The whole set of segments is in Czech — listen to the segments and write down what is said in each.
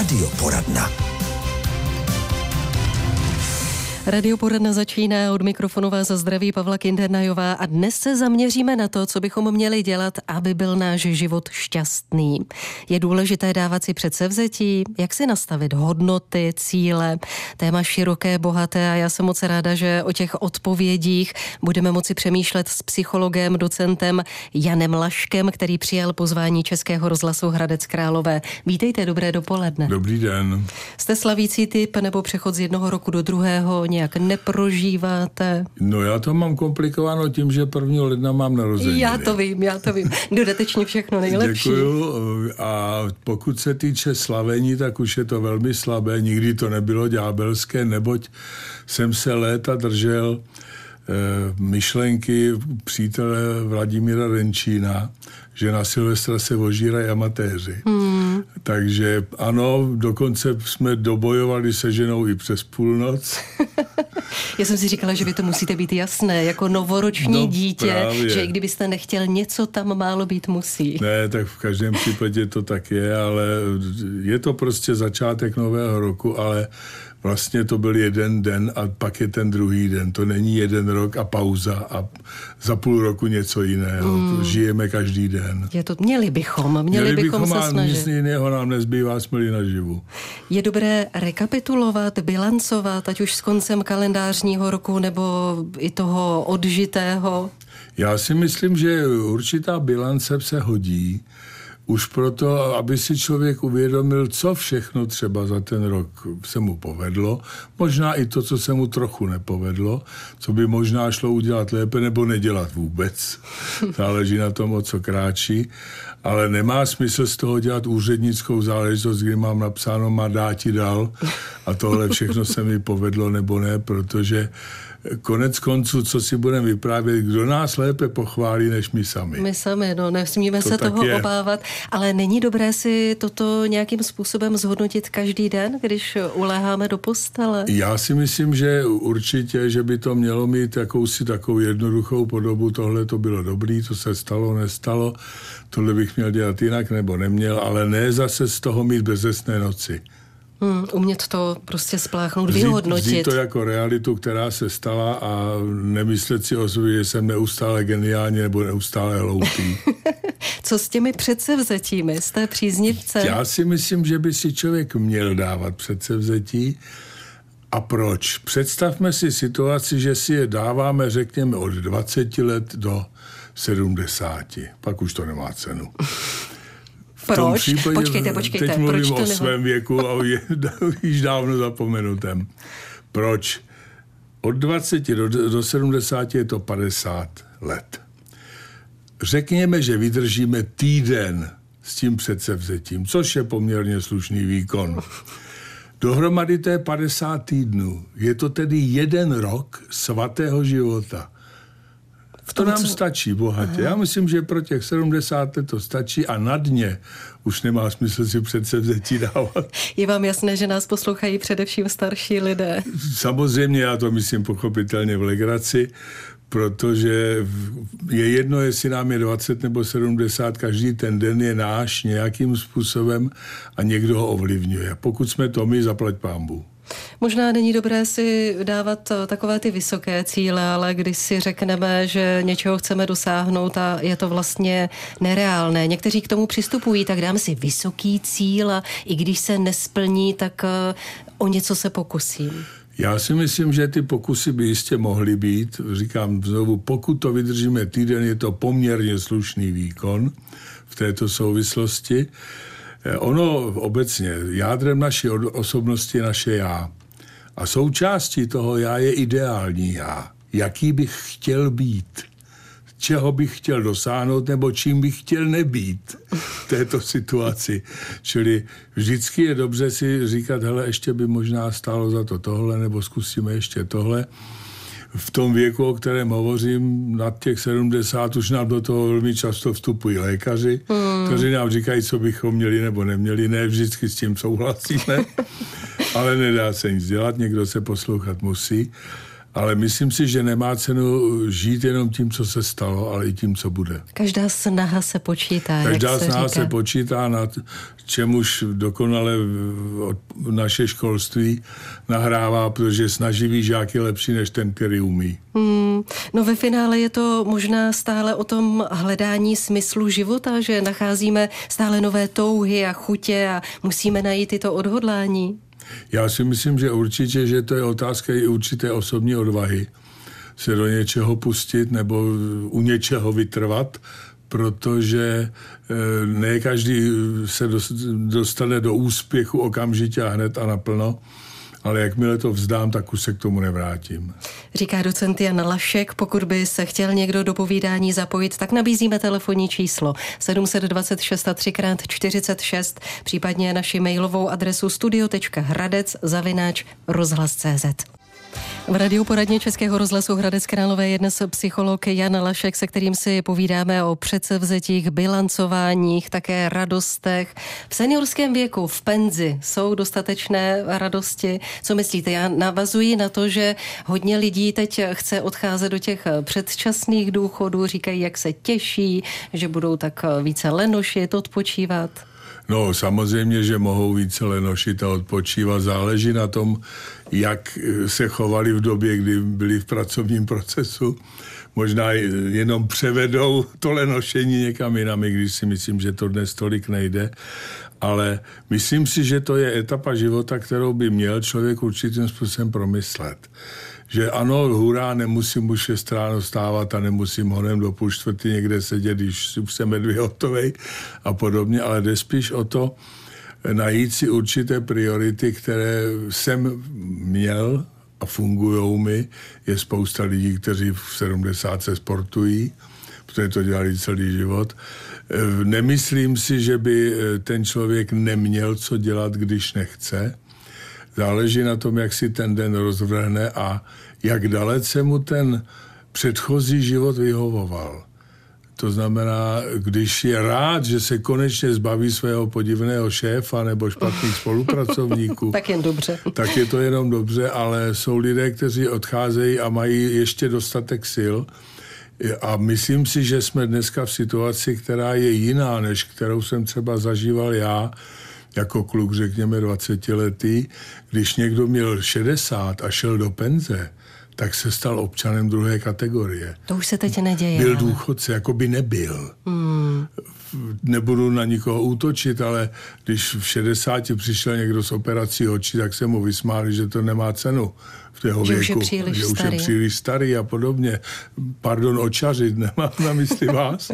Radioporadna. Radioporadna začíná od mikrofonu vás zdraví Pavla Kindernajová a dnes se zaměříme na to, co bychom měli dělat, aby byl náš život šťastný. Je důležité dávat si předsevzetí, jak si nastavit hodnoty, cíle, téma široké, bohaté a já jsem moc ráda, že o těch odpovědích budeme moci přemýšlet s psychologem, docentem Janem Laškem, který přijal pozvání Českého rozhlasu Hradec Králové. Vítejte, dobré dopoledne. Dobrý den. Jste slavící typ nebo přechod z jednoho roku do druhého nějak neprožíváte? No já to mám komplikováno tím, že 1. ledna mám narozeniny. Já to vím, já to vím. Dodatečně všechno nejlepší. Děkuju. A pokud se týče slavení, tak už je to velmi slabé. Nikdy to nebylo ďábelské, neboť jsem se léta držel eh, myšlenky přítele Vladimíra Renčína, že na Silvestra se ožírají amatéři. Hmm. Takže ano, dokonce jsme dobojovali se ženou i přes půlnoc. Já jsem si říkala, že vy to musíte být jasné, jako novoroční no, dítě, právě. že i kdybyste nechtěl něco tam málo být musí. Ne, tak v každém případě to tak je, ale je to prostě začátek nového roku, ale vlastně to byl jeden den a pak je ten druhý den. To není jeden rok a pauza a za půl roku něco jiného. Mm. Žijeme každý den. Je to, měli bychom, měli, měli bychom, bychom se snažit. Nic jiného nám nezbývá, jsme naživu. Je dobré rekapitulovat, bilancovat, ať už s koncem kalendářního roku nebo i toho odžitého? Já si myslím, že určitá bilance se hodí už proto, aby si člověk uvědomil, co všechno třeba za ten rok se mu povedlo, možná i to, co se mu trochu nepovedlo, co by možná šlo udělat lépe nebo nedělat vůbec. Záleží na tom, o co kráčí. Ale nemá smysl z toho dělat úřednickou záležitost, kdy mám napsáno má dáti dal a tohle všechno se mi povedlo nebo ne, protože konec konců, co si budeme vyprávět, kdo nás lépe pochválí, než my sami. My sami, no, nesmíme to se toho je. obávat, ale není dobré si toto nějakým způsobem zhodnotit každý den, když uléháme do postele? Já si myslím, že určitě, že by to mělo mít jakousi takovou jednoduchou podobu, tohle to bylo dobrý, to se stalo, nestalo, tohle bych měl dělat jinak nebo neměl, ale ne zase z toho mít bezesné noci. Hmm, umět to prostě spláchnout, vzít, vyhodnotit. Vzít to jako realitu, která se stala a nemyslet si o sobě, že jsem neustále geniální nebo neustále hloupý. Co s těmi předsevzetími? Jste příznivce? Já si myslím, že by si člověk měl dávat předsevzetí. A proč? Představme si situaci, že si je dáváme, řekněme, od 20 let do 70. Pak už to nemá cenu. Proč? Případě, počkejte, počkejte. Teď mluvím proč to o nebo... svém věku a je již dávno zapomenutem. Proč? Od 20 do, do 70 je to 50 let. Řekněme, že vydržíme týden s tím předsevzetím, což je poměrně slušný výkon. Dohromady to je 50 týdnů. Je to tedy jeden rok svatého života. To nám stačí bohatě. Já myslím, že pro těch 70 let to stačí a na dně už nemá smysl si přece vzetí dávat. Je vám jasné, že nás poslouchají především starší lidé? Samozřejmě, já to myslím pochopitelně v legraci, protože je jedno, jestli nám je 20 nebo 70, každý ten den je náš nějakým způsobem a někdo ho ovlivňuje. Pokud jsme to my, zaplať pámbu. Možná není dobré si dávat eh, takové ty vysoké cíle, ale když si řekneme, že něčeho chceme dosáhnout a je to vlastně nereálné. Někteří k tomu přistupují, tak dáme si vysoký cíl a i když se nesplní, tak eh, o něco se pokusím. Já si myslím, že ty pokusy by jistě mohly být. Říkám znovu, pokud to vydržíme týden, je to poměrně slušný výkon v této souvislosti. Eh, ono obecně, jádrem naší osobnosti je naše já. A součástí toho já je ideální já. Jaký bych chtěl být čeho bych chtěl dosáhnout nebo čím bych chtěl nebýt v této situaci. Čili vždycky je dobře si říkat, hele, ještě by možná stálo za to tohle, nebo zkusíme ještě tohle v tom věku, o kterém hovořím, nad těch 70, už nám do toho velmi často vstupují lékaři, hmm. kteří nám říkají, co bychom měli nebo neměli. Ne vždycky s tím souhlasíme, ale nedá se nic dělat, někdo se poslouchat musí. Ale myslím si, že nemá cenu žít jenom tím, co se stalo, ale i tím, co bude. Každá snaha se počítá. Každá jak se snaha říká. se počítá, nad čemuž dokonale naše školství nahrává, protože snaživý žák je lepší než ten, který umí. Hmm, no ve finále je to možná stále o tom hledání smyslu života, že nacházíme stále nové touhy a chutě a musíme najít tyto odhodlání. Já si myslím, že určitě, že to je otázka i určité osobní odvahy se do něčeho pustit nebo u něčeho vytrvat, protože ne každý se dostane do úspěchu okamžitě a hned a naplno, ale jakmile to vzdám, tak už se k tomu nevrátím. Říká docent Jan Lašek, pokud by se chtěl někdo do povídání zapojit, tak nabízíme telefonní číslo 726 3 46 případně naši mailovou adresu studio.hradec zavináč rozhlas.cz. V radiu poradně Českého rozhlasu Hradec Králové je dnes psycholog Jan Lašek, se kterým si povídáme o předsevzetích, bilancováních, také radostech. V seniorském věku, v penzi, jsou dostatečné radosti. Co myslíte? Já navazuji na to, že hodně lidí teď chce odcházet do těch předčasných důchodů, říkají, jak se těší, že budou tak více lenošit, odpočívat. No samozřejmě, že mohou více lenošit a odpočívat. Záleží na tom, jak se chovali v době, kdy byli v pracovním procesu. Možná jenom převedou to lenošení někam jinam, když si myslím, že to dnes tolik nejde. Ale myslím si, že to je etapa života, kterou by měl člověk určitým způsobem promyslet že ano, hurá, nemusím už 6 ráno stávat a nemusím honem do půl čtvrtý někde sedět, když jsem medvě hotovej a podobně, ale jde spíš o to najít si určité priority, které jsem měl a fungují mi. Je spousta lidí, kteří v 70 se sportují, protože to dělali celý život. Nemyslím si, že by ten člověk neměl co dělat, když nechce Záleží na tom, jak si ten den rozvrhne a jak dalece mu ten předchozí život vyhovoval. To znamená, když je rád, že se konečně zbaví svého podivného šéfa nebo špatných spolupracovníků, tak jen dobře. Tak je to jenom dobře, ale jsou lidé, kteří odcházejí a mají ještě dostatek sil. A myslím si, že jsme dneska v situaci, která je jiná, než kterou jsem třeba zažíval já, jako kluk, řekněme 20 letý, když někdo měl 60 a šel do penze, tak se stal občanem druhé kategorie. To už se teď neděje. Byl důchodce, jako by nebyl. Hmm. Nebudu na nikoho útočit, ale když v 60 přišel někdo s operací očí, tak se mu vysmáli, že to nemá cenu v tého že věku. Už je příliš že starý. už je příliš starý a podobně. Pardon, očařit, nemám na mysli vás.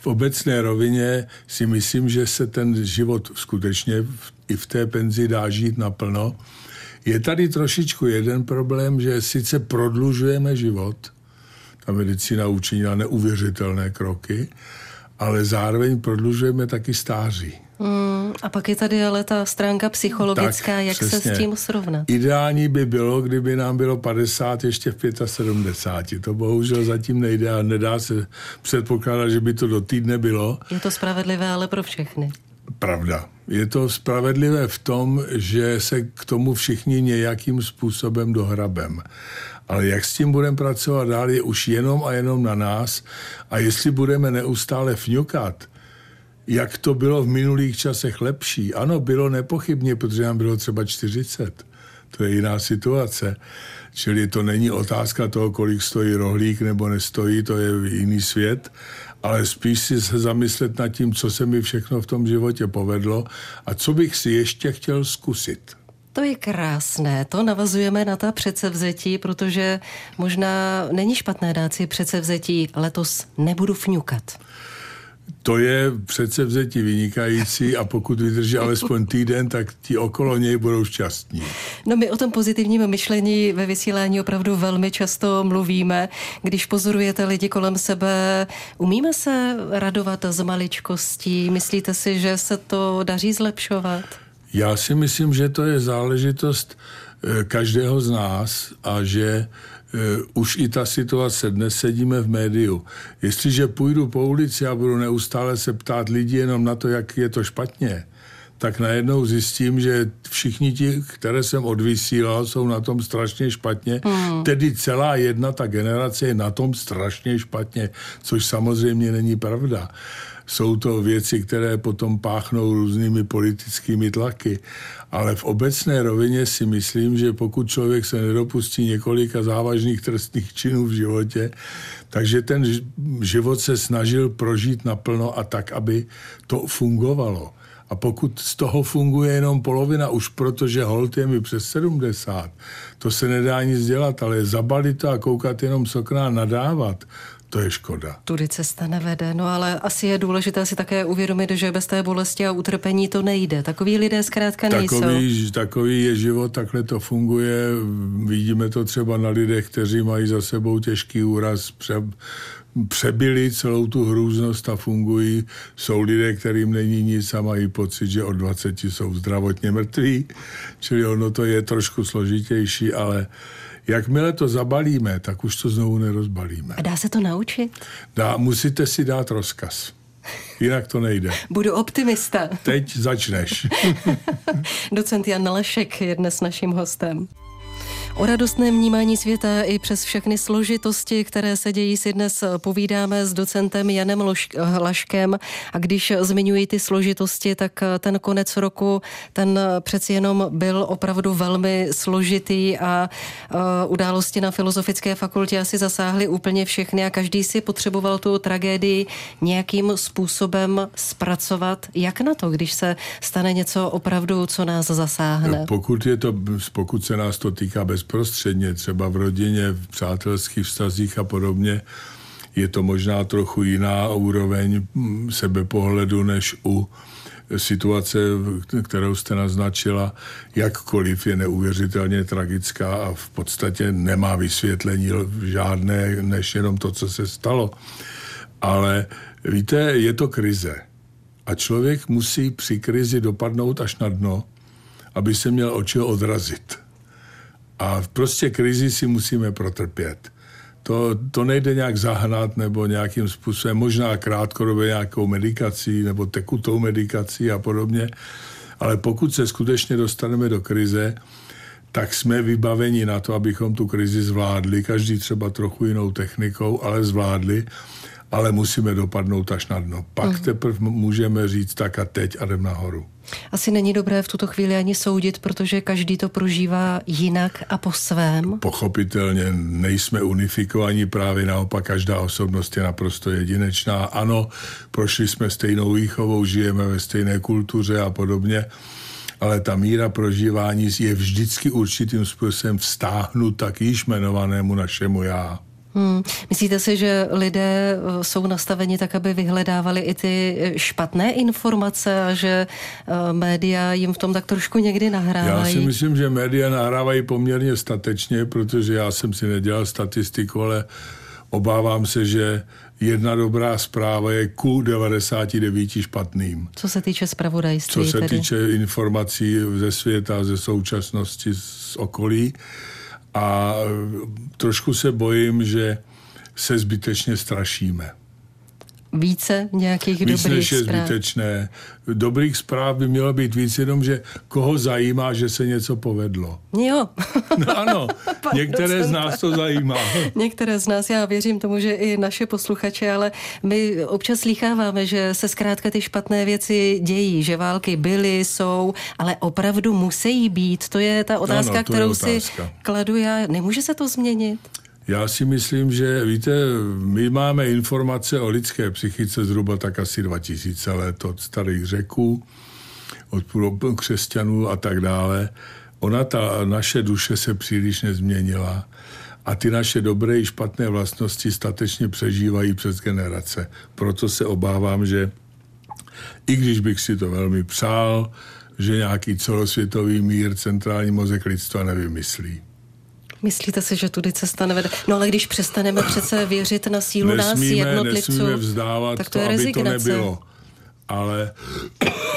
V obecné rovině si myslím, že se ten život skutečně i v té penzi dá žít naplno. Je tady trošičku jeden problém, že sice prodlužujeme život, ta medicína učinila neuvěřitelné kroky, ale zároveň prodlužujeme taky stáří. Hmm, a pak je tady ale ta stránka psychologická, tak, jak přesně. se s tím srovnat. Ideální by bylo, kdyby nám bylo 50 ještě v 75. To bohužel zatím nejde a nedá se předpokládat, že by to do týdne bylo. Je to spravedlivé ale pro všechny. Pravda. Je to spravedlivé v tom, že se k tomu všichni nějakým způsobem dohrabem. Ale jak s tím budeme pracovat dál, je už jenom a jenom na nás. A jestli budeme neustále fňukat, jak to bylo v minulých časech lepší. Ano, bylo nepochybně, protože nám bylo třeba 40. To je jiná situace. Čili to není otázka toho, kolik stojí rohlík nebo nestojí, to je jiný svět, ale spíš si se zamyslet nad tím, co se mi všechno v tom životě povedlo a co bych si ještě chtěl zkusit. To je krásné, to navazujeme na ta předsevzetí, protože možná není špatné dát si předsevzetí, letos nebudu fňukat. To je přece vzetí vynikající a pokud vydrží alespoň týden, tak ti okolo něj budou šťastní. No my o tom pozitivním myšlení ve vysílání opravdu velmi často mluvíme. Když pozorujete lidi kolem sebe, umíme se radovat z maličkostí? Myslíte si, že se to daří zlepšovat? Já si myslím, že to je záležitost každého z nás a že už i ta situace, dnes sedíme v médiu. Jestliže půjdu po ulici a budu neustále se ptát lidí jenom na to, jak je to špatně, tak najednou zjistím, že všichni ti, které jsem odvysílal, jsou na tom strašně špatně. Hmm. Tedy celá jedna ta generace je na tom strašně špatně, což samozřejmě není pravda jsou to věci, které potom páchnou různými politickými tlaky. Ale v obecné rovině si myslím, že pokud člověk se nedopustí několika závažných trestných činů v životě, takže ten život se snažil prožít naplno a tak, aby to fungovalo. A pokud z toho funguje jenom polovina, už protože hold je mi přes 70, to se nedá nic dělat, ale zabalit to a koukat jenom a nadávat, to je škoda. Tudy cesta nevede, no ale asi je důležité si také uvědomit, že bez té bolesti a utrpení to nejde. Takový lidé zkrátka nejsou. Takový, takový je život, takhle to funguje. Vidíme to třeba na lidech, kteří mají za sebou těžký úraz, pře, přebyli celou tu hrůznost a fungují. Jsou lidé, kterým není nic a mají pocit, že od 20 jsou zdravotně mrtví. Čili ono to je trošku složitější, ale Jakmile to zabalíme, tak už to znovu nerozbalíme. A dá se to naučit? Dá, musíte si dát rozkaz. Jinak to nejde. Budu optimista. Teď začneš. Docent Jan Lešek je dnes naším hostem. O radostném vnímání světa i přes všechny složitosti, které se dějí, si dnes povídáme s docentem Janem Laškem. A když zmiňuji ty složitosti, tak ten konec roku, ten přeci jenom byl opravdu velmi složitý a události na Filozofické fakultě asi zasáhly úplně všechny a každý si potřeboval tu tragédii nějakým způsobem zpracovat. Jak na to, když se stane něco opravdu, co nás zasáhne? Pokud, je to, pokud se nás to týká bez bezprostředně, třeba v rodině, v přátelských vztazích a podobně, je to možná trochu jiná úroveň sebepohledu než u situace, kterou jste naznačila, jakkoliv je neuvěřitelně tragická a v podstatě nemá vysvětlení žádné, než jenom to, co se stalo. Ale víte, je to krize. A člověk musí při krizi dopadnout až na dno, aby se měl oči odrazit. A prostě krizi si musíme protrpět. To, to nejde nějak zahnat nebo nějakým způsobem, možná krátkodobě nějakou medikací nebo tekutou medikací a podobně, ale pokud se skutečně dostaneme do krize, tak jsme vybaveni na to, abychom tu krizi zvládli, každý třeba trochu jinou technikou, ale zvládli, ale musíme dopadnout až na dno. Pak mm. teprve můžeme říct tak a teď a jdem nahoru. Asi není dobré v tuto chvíli ani soudit, protože každý to prožívá jinak a po svém. Pochopitelně nejsme unifikovaní, právě naopak každá osobnost je naprosto jedinečná. Ano, prošli jsme stejnou výchovou, žijeme ve stejné kultuře a podobně, ale ta míra prožívání je vždycky určitým způsobem vztáhnuta k již jmenovanému našemu já. Hmm. Myslíte si, že lidé eh, jsou nastaveni tak, aby vyhledávali i ty eh, špatné informace a že uh, média jim v tom tak trošku někdy nahrávají? Já si myslím, že média nahrávají poměrně statečně, protože já jsem si nedělal statistiku, ale obávám se, že jedna dobrá zpráva je ku 99 špatným. Co se týče zpravodajství? Co se tedy? týče informací ze světa, ze současnosti, z okolí a trošku se bojím, že se zbytečně strašíme. Více nějakých víc dobrých než je zpráv. zbytečné. Dobrých zpráv by mělo být víc, jenom, že koho zajímá, že se něco povedlo. Jo. no ano, některé z nás to zajímá. některé z nás, já věřím tomu, že i naše posluchače, ale my občas slýcháváme, že se zkrátka ty špatné věci dějí, že války byly, jsou, ale opravdu musí být. To je ta otázka, ano, kterou otázka. si kladu já. Nemůže se to změnit? Já si myslím, že víte, my máme informace o lidské psychice zhruba tak asi 2000 let od starých řeků, od křesťanů a tak dále. Ona, ta naše duše se příliš nezměnila a ty naše dobré i špatné vlastnosti statečně přežívají přes generace. Proto se obávám, že i když bych si to velmi přál, že nějaký celosvětový mír centrální mozek lidstva nevymyslí. Myslíte si, že tudy cesta nevede? No ale když přestaneme přece věřit na sílu nesmíme, nás jednotlivců, nesmíme vzdávat tak to, je to aby to nebylo. Ale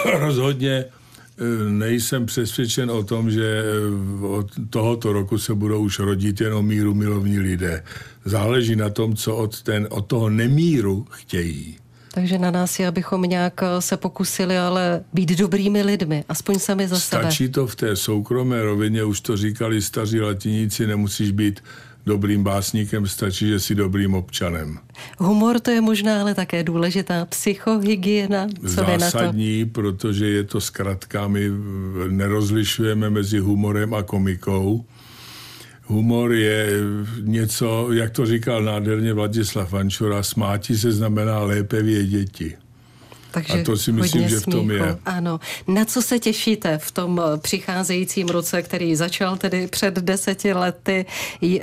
rozhodně eh, nejsem přesvědčen o tom, že eh, od tohoto roku se budou už rodit jenom míru milovní lidé. Záleží na tom, co od, ten, od toho nemíru chtějí. Takže na nás je, abychom nějak eh, se pokusili ale být dobrými lidmi, aspoň sami za Stačí sebe. Stačí to v té soukromé rovině, už to říkali staří latiníci, nemusíš být dobrým básníkem, stačí, že jsi dobrým občanem. Humor to je možná ale také důležitá psychohygiena. Co Zásadní, na to? protože je to zkrátka, my nerozlišujeme mezi humorem a komikou. Humor je něco, jak to říkal nádherně Vladislav Vančura, smáti se znamená lépe věděti. Takže a to si myslím, že v tom je. Ano. Na co se těšíte v tom přicházejícím roce, který začal tedy před deseti lety,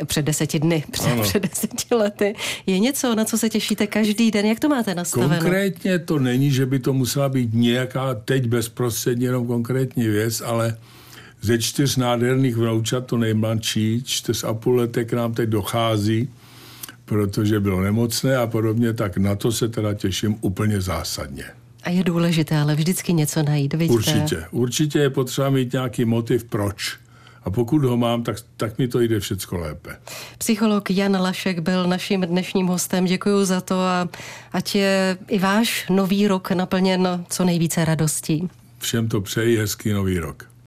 před deseti dny, před, před deseti lety? Je něco, na co se těšíte každý den? Jak to máte nastaveno? Konkrétně to není, že by to musela být nějaká teď bezprostředně jenom konkrétní věc, ale ze čtyř nádherných vnoučat, to nejmladší, čtyř a půl letek nám teď dochází, protože bylo nemocné a podobně, tak na to se teda těším úplně zásadně. A je důležité ale vždycky něco najít, vidíte? Určitě. Určitě je potřeba mít nějaký motiv, proč. A pokud ho mám, tak, tak mi to jde všecko lépe. Psycholog Jan Lašek byl naším dnešním hostem. Děkuji za to a ať je i váš nový rok naplněn co nejvíce radostí. Všem to přeji hezký nový rok.